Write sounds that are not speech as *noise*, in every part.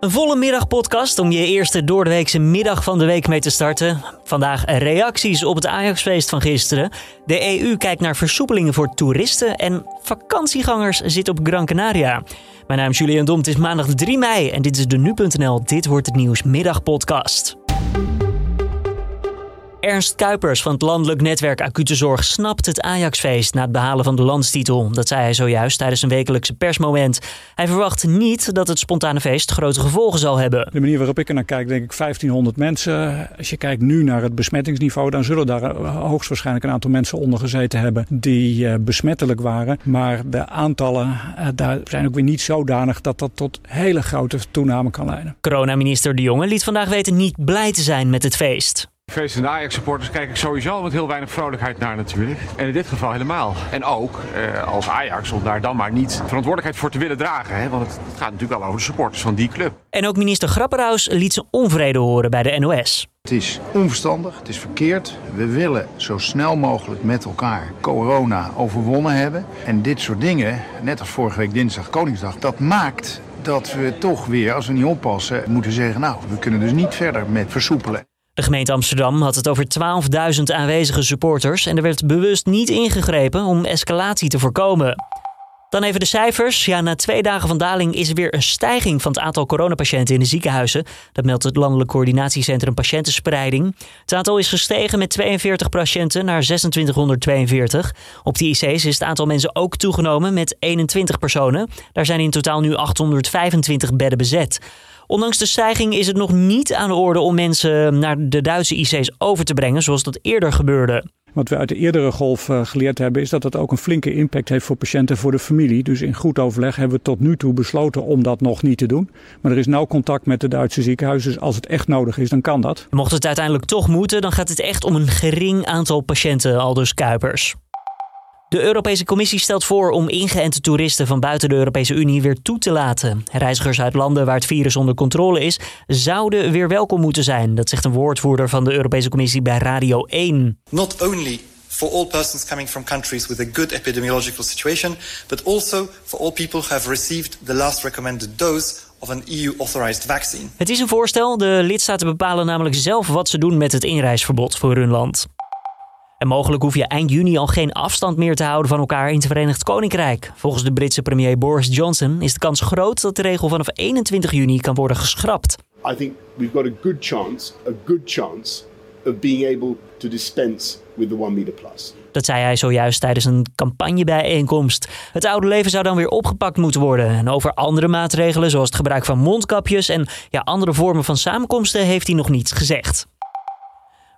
Een volle middagpodcast om je eerste doordeweekse middag van de week mee te starten. Vandaag reacties op het Ajaxfeest van gisteren. De EU kijkt naar versoepelingen voor toeristen en vakantiegangers zitten op Gran Canaria. Mijn naam is Julian Dom, het is maandag 3 mei en dit is de Nu.nl Dit Wordt Het Nieuws middagpodcast. Ernst Kuipers van het Landelijk Netwerk Acute Zorg snapt het Ajaxfeest na het behalen van de landstitel. Dat zei hij zojuist tijdens een wekelijkse persmoment. Hij verwacht niet dat het spontane feest grote gevolgen zal hebben. De manier waarop ik er naar kijk, denk ik 1500 mensen. Als je kijkt nu naar het besmettingsniveau, dan zullen daar hoogstwaarschijnlijk een aantal mensen onder gezeten hebben die uh, besmettelijk waren. Maar de aantallen uh, daar zijn ook weer niet zodanig dat dat tot hele grote toename kan leiden. Coronaminister De Jonge liet vandaag weten niet blij te zijn met het feest. Feestende Ajax-supporters kijk ik sowieso al met heel weinig vrolijkheid naar natuurlijk. En in dit geval helemaal. En ook eh, als Ajax om daar dan maar niet verantwoordelijkheid voor te willen dragen. Hè? Want het, gaat natuurlijk al over de supporters van die club. En ook minister Grapperhaus liet zijn onvrede horen bij de NOS. Het is onverstandig, het is verkeerd. We willen zo snel mogelijk met elkaar corona overwonnen hebben. En dit soort dingen, net als vorige week dinsdag Koningsdag, dat maakt dat we toch weer, als we niet oppassen, moeten zeggen... nou, we kunnen dus niet verder met versoepelen. De gemeente Amsterdam had het over 12.000 aanwezige supporters en er werd bewust niet ingegrepen om escalatie te voorkomen. Dan even de cijfers. Ja, na twee dagen van daling is er weer een stijging van het aantal coronapatiënten in de ziekenhuizen. Dat meldt het Landelijk Coördinatiecentrum Patiëntenspreiding. Het aantal is gestegen met 42 patiënten naar 2642. Op de IC's is het aantal mensen ook toegenomen met 21 personen. Daar zijn in totaal nu 825 bedden bezet. Ondanks de stijging is het nog niet aan de orde om mensen naar de Duitse IC's over te brengen, zoals dat eerder gebeurde. Wat we uit de eerdere golf uh, geleerd hebben, is dat dat ook een flinke impact heeft voor patiënten en voor de familie. Dus in goed overleg hebben we tot nu toe besloten om dat nog niet te doen. Maar er is nauw contact met de Duitse ziekenhuizen. Dus als het echt nodig is, dan kan dat. Mocht het uiteindelijk toch moeten, dan gaat het echt om een gering aantal patiënten, aldus Kuipers. De Europese Commissie stelt voor om ingeënte toeristen van buiten de Europese Unie weer toe te laten. Reizigers uit landen waar het virus onder controle is, zouden weer welkom moeten zijn. Dat zegt een woordvoerder van de Europese Commissie bij Radio 1. Not only for all persons coming from countries with a good epidemiological situation, but also for all people who have received the last recommended dose of an EU-authorized vaccine. Het is een voorstel. De lidstaten bepalen namelijk zelf wat ze doen met het inreisverbod voor hun land. En mogelijk hoef je eind juni al geen afstand meer te houden van elkaar in het Verenigd Koninkrijk. Volgens de Britse premier Boris Johnson is de kans groot dat de regel vanaf 21 juni kan worden geschrapt. I think we've got a good chance, a good chance of being able to dispense with the one meter plus. Dat zei hij zojuist tijdens een campagnebijeenkomst. Het oude leven zou dan weer opgepakt moeten worden. En over andere maatregelen, zoals het gebruik van mondkapjes en ja, andere vormen van samenkomsten, heeft hij nog niets gezegd.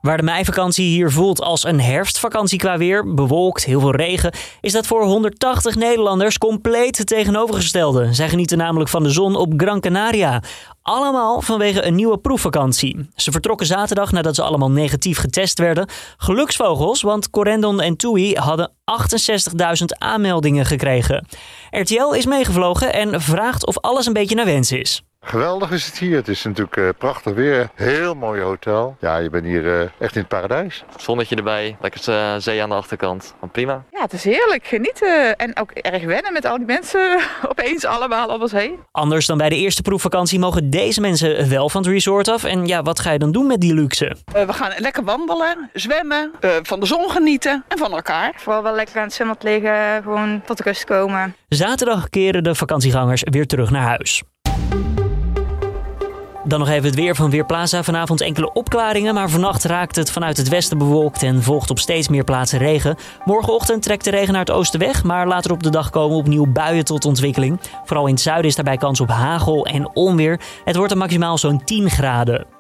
Waar de meivakantie hier voelt als een herfstvakantie qua weer, bewolkt, heel veel regen, is dat voor 180 Nederlanders compleet het tegenovergestelde. Zij genieten namelijk van de zon op Gran Canaria. Allemaal vanwege een nieuwe proefvakantie. Ze vertrokken zaterdag nadat ze allemaal negatief getest werden. Geluksvogels, want Corendon en Tui hadden 68.000 aanmeldingen gekregen. RTL is meegevlogen en vraagt of alles een beetje naar wens is. Geweldig is het hier. Het is natuurlijk uh, prachtig weer. Heel mooi hotel. Ja, je bent hier uh, echt in het paradijs. Zonnetje erbij, lekker uh, zee aan de achterkant. Prima. Ja, het is heerlijk. Genieten. En ook erg wennen met al die mensen *laughs* opeens allemaal om ons heen. Anders dan bij de eerste proefvakantie mogen deze mensen wel van het resort af. En ja, wat ga je dan doen met die luxe? we gaan lekker wandelen, zwemmen, van de zon genieten en van elkaar. Vooral wel lekker aan het zwembad liggen, gewoon tot rust komen. Zaterdag keren de vakantiegangers weer terug naar huis. Dan nog even het weer van Weerplaza. Vanavond enkele opklaringen, maar vannacht raakt het vanuit het westen bewolkt en volgt op steeds meer plaatsen regen. Morgenochtend trekt de regen naar het oosten weg, maar later op de dag komen opnieuw buien tot ontwikkeling. Vooral in het zuiden is daarbij kans op hagel en onweer. Het wordt er maximaal zo'n 10 graden.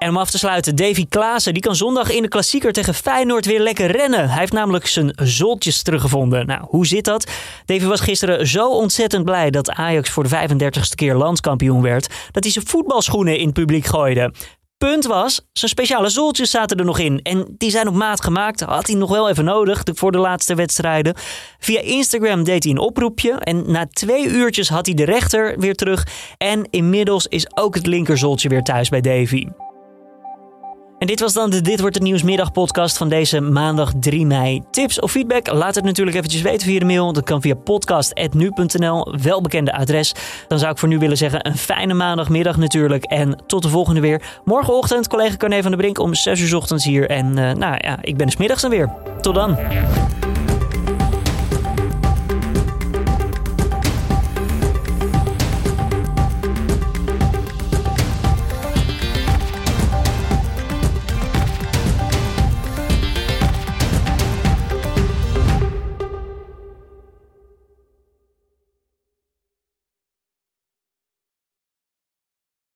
En om af te sluiten, Davy Klaassen. Die kan zondag in de klassieker tegen Feyenoord weer lekker rennen. Hij heeft namelijk zijn zoltjes teruggevonden. Nou, hoe zit dat? Davy was gisteren zo ontzettend blij dat Ajax voor de 35ste keer landskampioen werd... dat hij zijn voetbalschoenen in het publiek gooide. Punt was, zijn speciale zoltjes zaten er nog in. En die zijn op maat gemaakt. Had hij nog wel even nodig voor de laatste wedstrijden. Via Instagram deed hij een oproepje. En na twee uurtjes had hij de rechter weer terug. En inmiddels is ook het linkerzoltje weer thuis bij Davy. En dit was dan de Dit Wordt Het Nieuws middagpodcast van deze maandag 3 mei. Tips of feedback? Laat het natuurlijk eventjes weten via de mail. Dat kan via podcast.nu.nl, welbekende adres. Dan zou ik voor nu willen zeggen een fijne maandagmiddag natuurlijk. En tot de volgende weer. Morgenochtend collega Carne van der Brink om 6 uur ochtends hier. En uh, nou ja, ik ben dus middags dan weer. Tot dan.